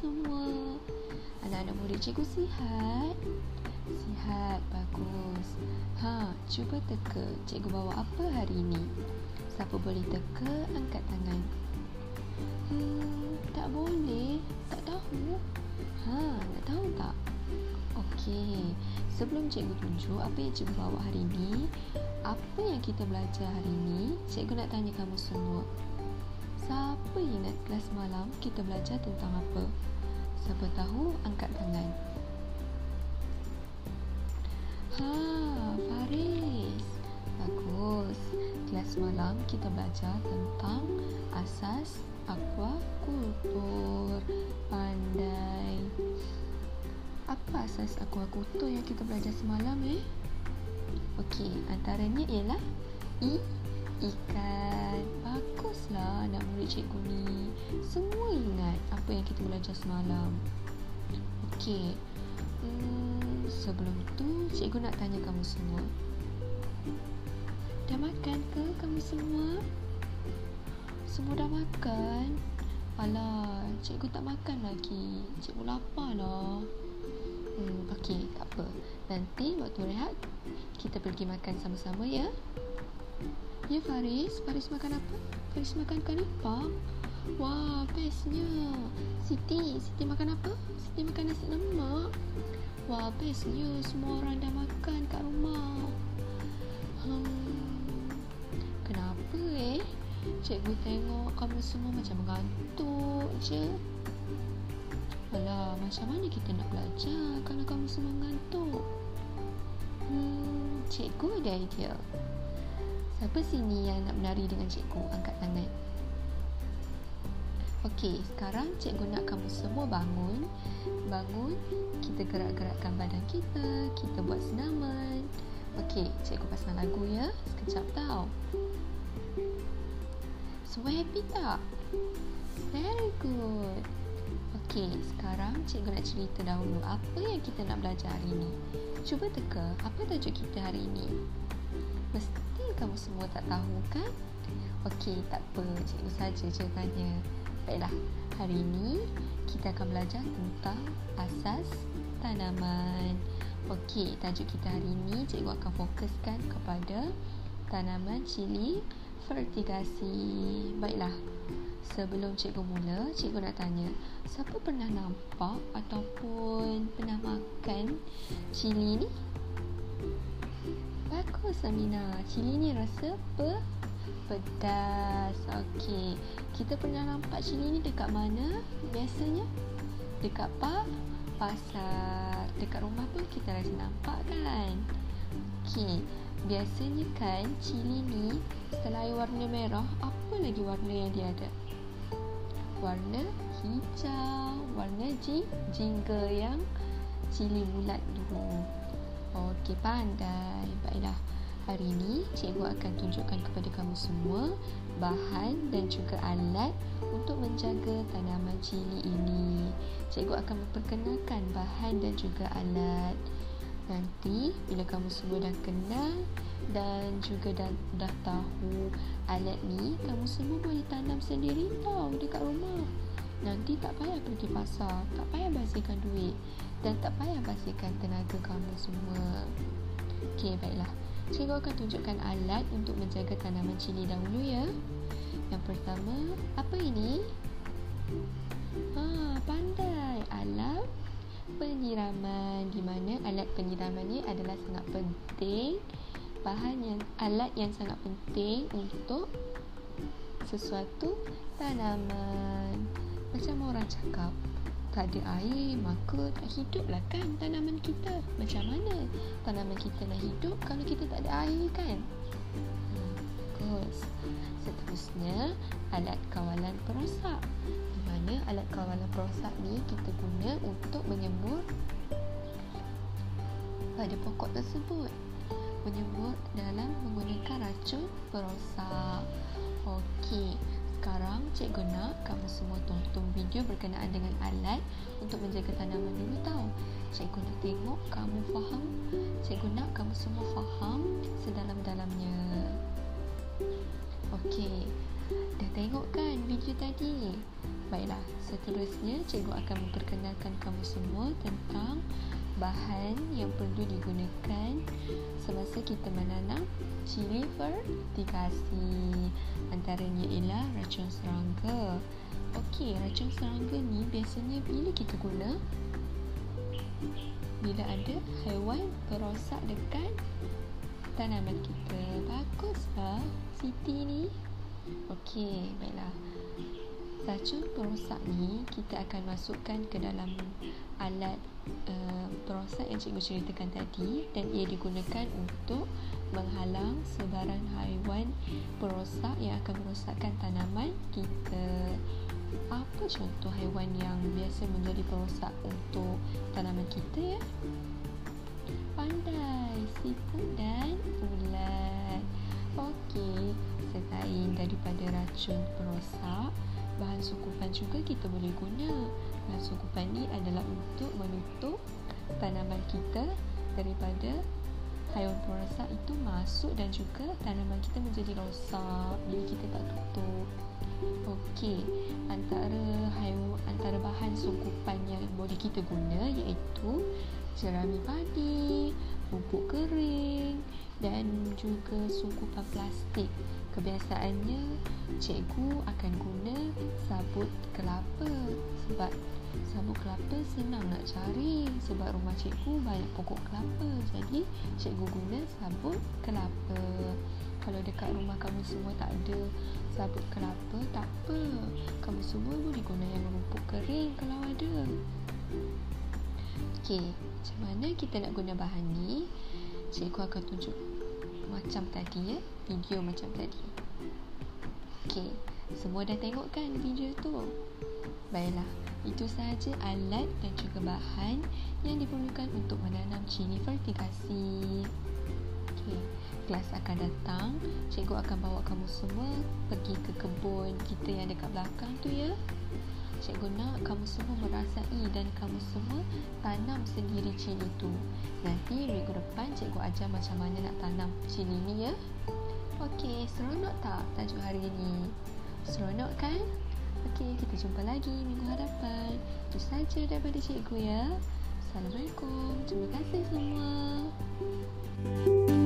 semua. Anak-anak murid cikgu sihat? Sihat, bagus. Ha, cuba teka. Cikgu bawa apa hari ini? Siapa boleh teka, angkat tangan. Hmm, tak boleh. Tak tahu. Ha, nak tahu tak? Okey. Sebelum cikgu tunjuk apa yang cikgu bawa hari ini, apa yang kita belajar hari ini, cikgu nak tanya kamu semua. Siapa ingat kelas malam kita belajar tentang apa? Siapa tahu angkat tangan. Ha, Faris. Bagus. Kelas malam kita belajar tentang asas aquaculture. Pandai. Apa asas aquaculture yang kita belajar semalam eh? Okey, antaranya ialah I ikan. Baguslah anak murid cikgu ni. Semua ingat apa yang kita belajar semalam. Okey. Hmm, sebelum tu cikgu nak tanya kamu semua. Dah makan ke kamu semua? Semua dah makan? Alah, cikgu tak makan lagi. Cikgu lapar lah. Hmm, okey, tak apa. Nanti waktu rehat, kita pergi makan sama-sama ya. Ya Faris, Faris makan apa? Faris makan kanipang. Wah, bestnya. Siti, Siti makan apa? Siti makan nasi lemak. Wah, bestnya. Semua orang dah makan kat rumah. Hmm, kenapa eh? Cikgu tengok kamu semua macam mengantuk je. Alah, macam mana kita nak belajar kalau kamu semua mengantuk? Hmm, cikgu ada idea. Siapa sini yang nak menari dengan cikgu? Angkat tangan. Okey, sekarang cikgu nak kamu semua bangun. Bangun, kita gerak-gerakkan badan kita. Kita buat senaman. Okey, cikgu pasang lagu ya. Sekejap tau. Semua happy tak? Very good. Okey, sekarang cikgu nak cerita dahulu apa yang kita nak belajar hari ini. Cuba teka, apa tajuk kita hari ini? Mesti kamu semua tak tahu kan? Okey, tak apa. Cikgu saja je tanya. Baiklah, hari ini kita akan belajar tentang asas tanaman. Okey, tajuk kita hari ini cikgu akan fokuskan kepada tanaman cili fertigasi. Baiklah, sebelum cikgu mula, cikgu nak tanya, siapa pernah nampak ataupun pernah makan cili ni? Bagus Amina. Cili ni rasa apa? Pedas. Okey. Kita pernah nampak cili ni dekat mana biasanya? Dekat apa? Pasar. Dekat rumah pun kita rasa nampak kan? Okey. Biasanya kan cili ni setelah warna merah, apa lagi warna yang dia ada? Warna hijau, warna jingga yang cili bulat dulu. Okey, pandai. Baiklah. Hari ini cikgu akan tunjukkan kepada kamu semua bahan dan juga alat untuk menjaga tanaman cili ini. Cikgu akan memperkenalkan bahan dan juga alat. Nanti bila kamu semua dah kenal dan juga dah, dah tahu alat ni, kamu semua boleh tanam sendiri tau dekat rumah. Nanti tak payah pergi pasar, tak payah basihkan duit dan tak payah basihkan tenaga kamu semua. Okey, baiklah. Cikgu akan tunjukkan alat untuk menjaga tanaman cili dahulu ya. Yang pertama, apa ini? Ha, pandai. Alat penyiraman. Di mana alat penyiraman ni adalah sangat penting. Bahan yang alat yang sangat penting untuk sesuatu tanaman. Macam orang cakap, tak ada air maka tak hidup lah kan tanaman kita. Macam mana tanaman kita nak hidup kalau kita tak ada air kan? Bagus seterusnya alat kawalan perosak. Di mana alat kawalan perosak ni kita guna untuk menyemur pada pokok tersebut. Menyemur dalam menggunakan racun perosak. Okey sekarang cikgu nak kamu semua tonton video berkenaan dengan alat untuk menjaga tanaman dulu tahu. Cikgu nak tengok kamu faham. Cikgu nak kamu semua faham sedalam-dalamnya. Okey. Dah tengok kan video tadi? Baiklah, seterusnya cikgu akan memperkenalkan kamu semua tentang bahan yang perlu digunakan semasa kita menanam cili fertigasi. Antaranya ialah racun serangga. Okey, racun serangga ni biasanya bila kita guna? Bila ada haiwan perosak dekat tanaman kita. Baguslah Siti ni. Okey, baiklah. Racun perosak ni kita akan masukkan ke dalam alat uh, perosak yang cikgu ceritakan tadi dan ia digunakan untuk menghalang sebaran haiwan perosak yang akan merosakkan tanaman kita. Apa contoh haiwan yang biasa menjadi perosak untuk tanaman kita ya? Pandai, siput dan ulat. Okey, selain daripada racun perosak, sukupan juga kita boleh guna. Bahan sukupan ni adalah untuk menutup tanaman kita daripada haiwan perosak itu masuk dan juga tanaman kita menjadi rosak bila kita tak tutup. Okey, antara haiwan antara bahan sukupan yang boleh kita guna iaitu jerami padi, pupuk kering dan juga sungkupan plastik. Kebiasaannya cikgu akan guna sabut kelapa sebab sabut kelapa senang nak cari sebab rumah cikgu banyak pokok kelapa. Jadi cikgu guna sabut kelapa. Kalau dekat rumah kamu semua tak ada sabut kelapa, tak apa. Kamu semua boleh guna yang rumput kering kalau ada. Okey, macam mana kita nak guna bahan ni? Cikgu akan tunjuk macam tadi ya? Video macam tadi. Okey, semua dah tengok kan video tu? Baiklah itu sahaja alat dan juga bahan yang diperlukan untuk menanam cili fertigasi Okey, kelas akan datang. Cikgu akan bawa kamu semua pergi ke kebun kita yang dekat belakang tu ya Cikgu nak kamu semua merasai dan kamu semua tanam sendiri cili tu. Nanti minggu depan cikgu ajar macam mana nak tanam cili ni ya. Okey, seronok tak tajuk hari ini? Seronok kan? Okey, kita jumpa lagi minggu hadapan. Itu saja daripada cikgu ya. Assalamualaikum. Terima kasih semua. thank you